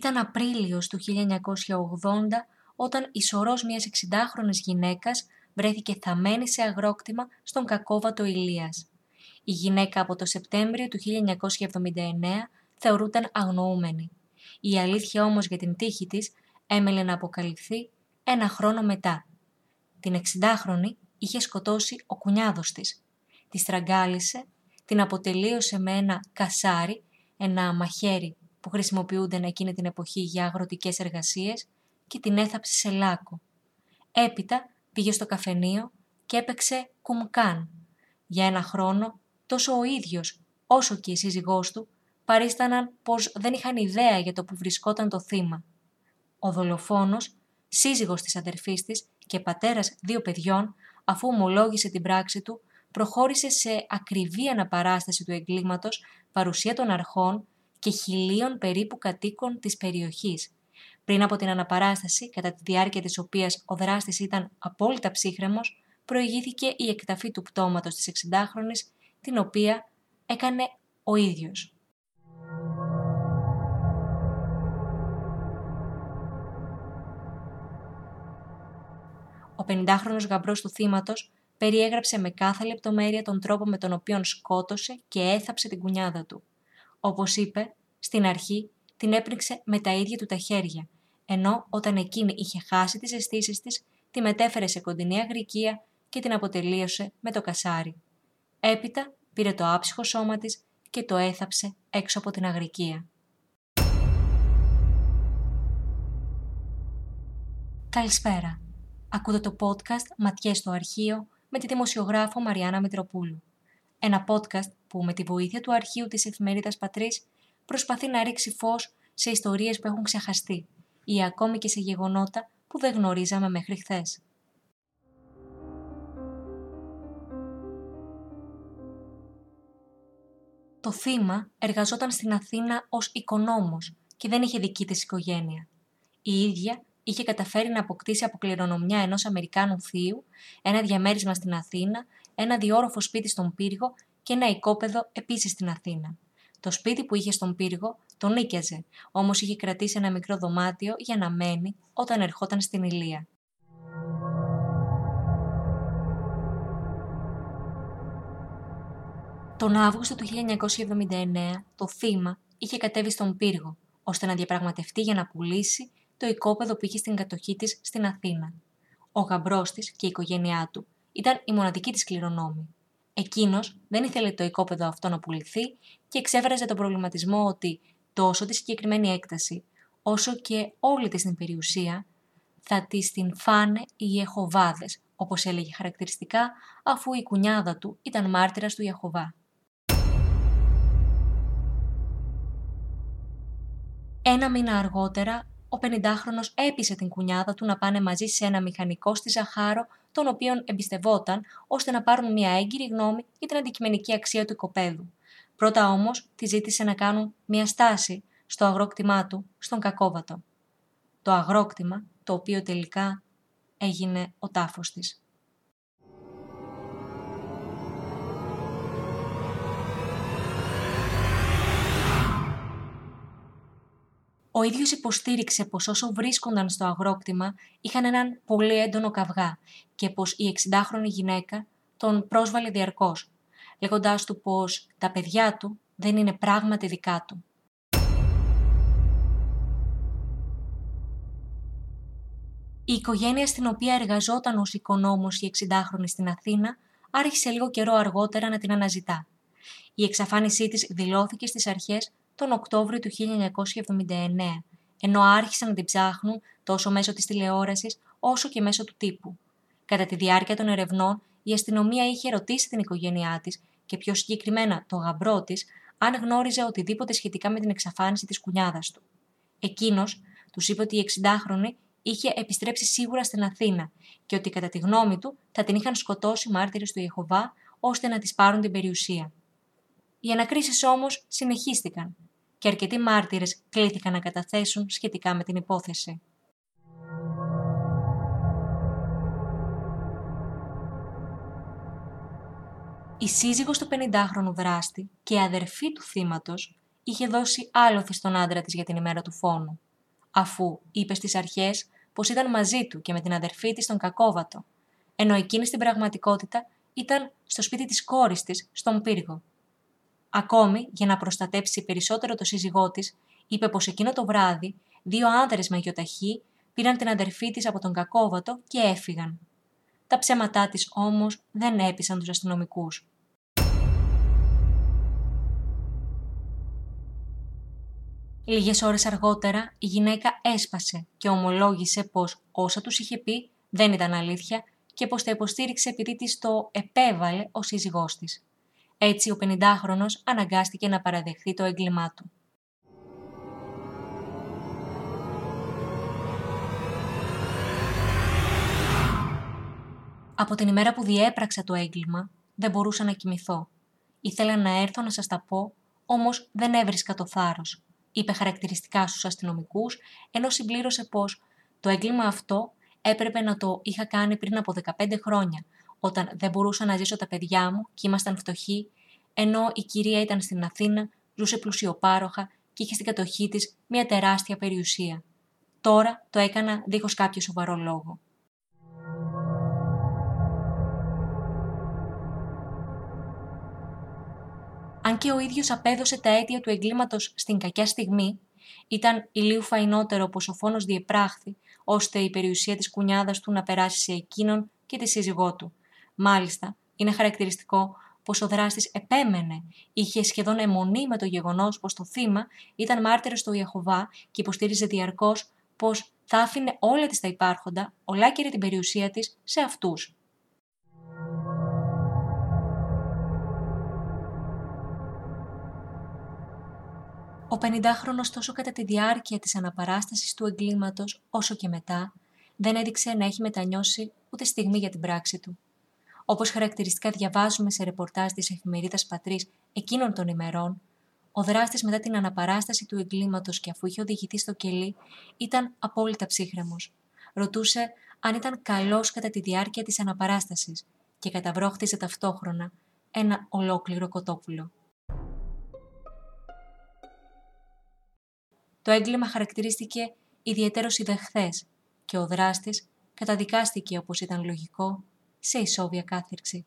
Ήταν Απρίλιος του 1980 όταν η σωρός μιας 60χρονης γυναίκας βρέθηκε θαμένη σε αγρόκτημα στον κακόβατο Ηλίας. Η γυναίκα από το Σεπτέμβριο του 1979 θεωρούταν αγνοούμενη. Η αλήθεια όμως για την τύχη της έμελε να αποκαλυφθεί ένα χρόνο μετά. Την 60χρονη είχε σκοτώσει ο κουνιάδος της. Τη στραγγάλισε, την αποτελείωσε με ένα κασάρι, ένα μαχαίρι που χρησιμοποιούνταν εκείνη την εποχή για αγροτικές εργασίες και την έθαψε σε λάκκο. Έπειτα πήγε στο καφενείο και έπαιξε κουμκάν. Για ένα χρόνο τόσο ο ίδιος όσο και η σύζυγός του παρίσταναν πως δεν είχαν ιδέα για το που βρισκόταν το θύμα. Ο δολοφόνος, σύζυγος της αδερφής της και πατέρας δύο παιδιών, αφού ομολόγησε την πράξη του, προχώρησε σε ακριβή αναπαράσταση του εγκλήματος, παρουσία των αρχών και χιλίων περίπου κατοίκων της περιοχής. Πριν από την αναπαράσταση, κατά τη διάρκεια της οποίας ο δράστης ήταν απόλυτα ψύχρεμος, προηγήθηκε η εκταφή του πτώματος της 60χρονης, την οποία έκανε ο ίδιος. Ο 50χρονος γαμπρός του θύματος περιέγραψε με κάθε λεπτομέρεια τον τρόπο με τον οποίο σκότωσε και έθαψε την κουνιάδα του. Όπως είπε, στην αρχή την έπνιξε με τα ίδια του τα χέρια, ενώ όταν εκείνη είχε χάσει τις αισθήσεις της, τη μετέφερε σε κοντινή αγρικία και την αποτελείωσε με το κασάρι. Έπειτα πήρε το άψυχο σώμα της και το έθαψε έξω από την αγρικία. Καλησπέρα. Ακούτε το podcast «Ματιές στο αρχείο» με τη δημοσιογράφο Μαριάννα Μητροπούλου. Ένα podcast που με τη βοήθεια του αρχείου της εφημερίδας Πατρίς προσπαθεί να ρίξει φως σε ιστορίες που έχουν ξεχαστεί ή ακόμη και σε γεγονότα που δεν γνωρίζαμε μέχρι χθες. Το θύμα εργαζόταν στην Αθήνα ως οικονόμος και δεν είχε δική της οικογένεια. Η ίδια είχε καταφέρει να αποκτήσει από κληρονομιά ενός Αμερικάνου θείου, ένα διαμέρισμα στην Αθήνα, ένα διόροφο σπίτι στον Πύργο και ένα οικόπεδο επίσης στην Αθήνα. Το σπίτι που είχε στον πύργο τον νίκιαζε, όμως είχε κρατήσει ένα μικρό δωμάτιο για να μένει όταν ερχόταν στην Ηλία. Τον Αύγουστο του 1979 το θύμα είχε κατέβει στον πύργο, ώστε να διαπραγματευτεί για να πουλήσει το οικόπεδο που είχε στην κατοχή της στην Αθήνα. Ο γαμπρός της και η οικογένειά του ήταν η μοναδική της κληρονόμη. Εκείνος δεν ήθελε το οικόπεδο αυτό να πουληθεί και εξέφραζε τον προβληματισμό ότι τόσο τη συγκεκριμένη έκταση, όσο και όλη της την περιουσία, θα της την φάνε οι Ιεχωβάδες, όπως έλεγε χαρακτηριστικά, αφού η κουνιάδα του ήταν μάρτυρας του Ιεχωβά. Ένα μήνα αργότερα, ο 50χρονος έπεισε την κουνιάδα του να πάνε μαζί σε ένα μηχανικό στη Ζαχάρο τον οποίον εμπιστευόταν, ώστε να πάρουν μια έγκυρη γνώμη για την αντικειμενική αξία του οικοπαίδου. Πρώτα όμως τη ζήτησε να κάνουν μια στάση στο αγρόκτημά του, στον Κακόβατο. Το αγρόκτημα, το οποίο τελικά έγινε ο τάφος της. Ο ίδιος υποστήριξε πως όσο βρίσκονταν στο αγρόκτημα είχαν έναν πολύ έντονο καυγά και πως η 60χρονη γυναίκα τον πρόσβαλε διαρκώς, λέγοντάς του πως τα παιδιά του δεν είναι πράγματι δικά του. Η οικογένεια στην οποία εργαζόταν ως οικονόμος η 60χρονη στην Αθήνα άρχισε λίγο καιρό αργότερα να την αναζητά. Η εξαφάνισή της δηλώθηκε στις αρχές τον Οκτώβριο του 1979, ενώ άρχισαν να την ψάχνουν τόσο μέσω της τηλεόρασης όσο και μέσω του τύπου. Κατά τη διάρκεια των ερευνών, η αστυνομία είχε ρωτήσει την οικογένειά της και πιο συγκεκριμένα το γαμπρό της, αν γνώριζε οτιδήποτε σχετικά με την εξαφάνιση της κουνιάδας του. Εκείνος τους είπε ότι η 60χρονη είχε επιστρέψει σίγουρα στην Αθήνα και ότι κατά τη γνώμη του θα την είχαν σκοτώσει μάρτυρες του Ιεχωβά ώστε να της πάρουν την περιουσία. Οι ανακρίσεις όμως συνεχίστηκαν και αρκετοί μάρτυρες κλήθηκαν να καταθέσουν σχετικά με την υπόθεση. Η σύζυγος του 50χρονου δράστη και αδερφή του θύματος είχε δώσει άλοθη στον άντρα της για την ημέρα του φόνου. αφού είπε στις αρχές πως ήταν μαζί του και με την αδερφή της στον Κακόβατο, ενώ εκείνη στην πραγματικότητα ήταν στο σπίτι της κόρης της, στον πύργο. Ακόμη, για να προστατέψει περισσότερο το σύζυγό της, είπε πως εκείνο το βράδυ δύο άνδρες με γιοταχή πήραν την αδερφή της από τον Κακόβατο και έφυγαν. Τα ψέματά της όμως δεν έπεισαν τους αστυνομικούς. Λίγες ώρες αργότερα η γυναίκα έσπασε και ομολόγησε πως όσα τους είχε πει δεν ήταν αλήθεια και πως τα υποστήριξε επειδή της το επέβαλε ο σύζυγός της. Έτσι ο 50χρονος αναγκάστηκε να παραδεχθεί το έγκλημά του. Από την ημέρα που διέπραξα το έγκλημα, δεν μπορούσα να κοιμηθώ. Ήθελα να έρθω να σας τα πω, όμως δεν έβρισκα το θάρρος. Είπε χαρακτηριστικά στους αστυνομικούς, ενώ συμπλήρωσε πως το έγκλημα αυτό έπρεπε να το είχα κάνει πριν από 15 χρόνια, όταν δεν μπορούσα να ζήσω τα παιδιά μου και ήμασταν φτωχοί, ενώ η κυρία ήταν στην Αθήνα, ζούσε πλουσιοπάροχα και είχε στην κατοχή της μια τεράστια περιουσία. Τώρα το έκανα δίχως κάποιο σοβαρό λόγο. Αν και ο ίδιος απέδωσε τα αίτια του εγκλήματος στην κακιά στιγμή, ήταν ηλίου φαϊνότερο πως ο φόνος διεπράχθη, ώστε η περιουσία της κουνιάδας του να περάσει σε εκείνον και τη σύζυγό του. Μάλιστα, είναι χαρακτηριστικό πως ο δράστης επέμενε, είχε σχεδόν αιμονή με το γεγονός πως το θύμα ήταν μάρτυρος του Ιεχωβά και υποστήριζε διαρκώς πως θα άφηνε όλα της τα υπάρχοντα, ολάκερη την περιουσία της, σε αυτούς. Ο 50χρονος τόσο κατά τη διάρκεια της αναπαράστασης του εγκλήματος όσο και μετά δεν έδειξε να έχει μετανιώσει ούτε στιγμή για την πράξη του. Όπως χαρακτηριστικά διαβάζουμε σε ρεπορτάζ της εφημερίδας Πατρίς εκείνων των ημερών, ο δράστης μετά την αναπαράσταση του εγκλήματος και αφού είχε οδηγηθεί στο κελί ήταν απόλυτα ψύχρεμος. Ρωτούσε αν ήταν καλός κατά τη διάρκεια της αναπαράστασης και καταβρόχτιζε ταυτόχρονα ένα ολόκληρο κοτόπουλο. Το έγκλημα χαρακτηρίστηκε ιδιαίτερος ιδεχθές και ο δράστης καταδικάστηκε όπως ήταν λογικό σε ισόβια κάθυρξη.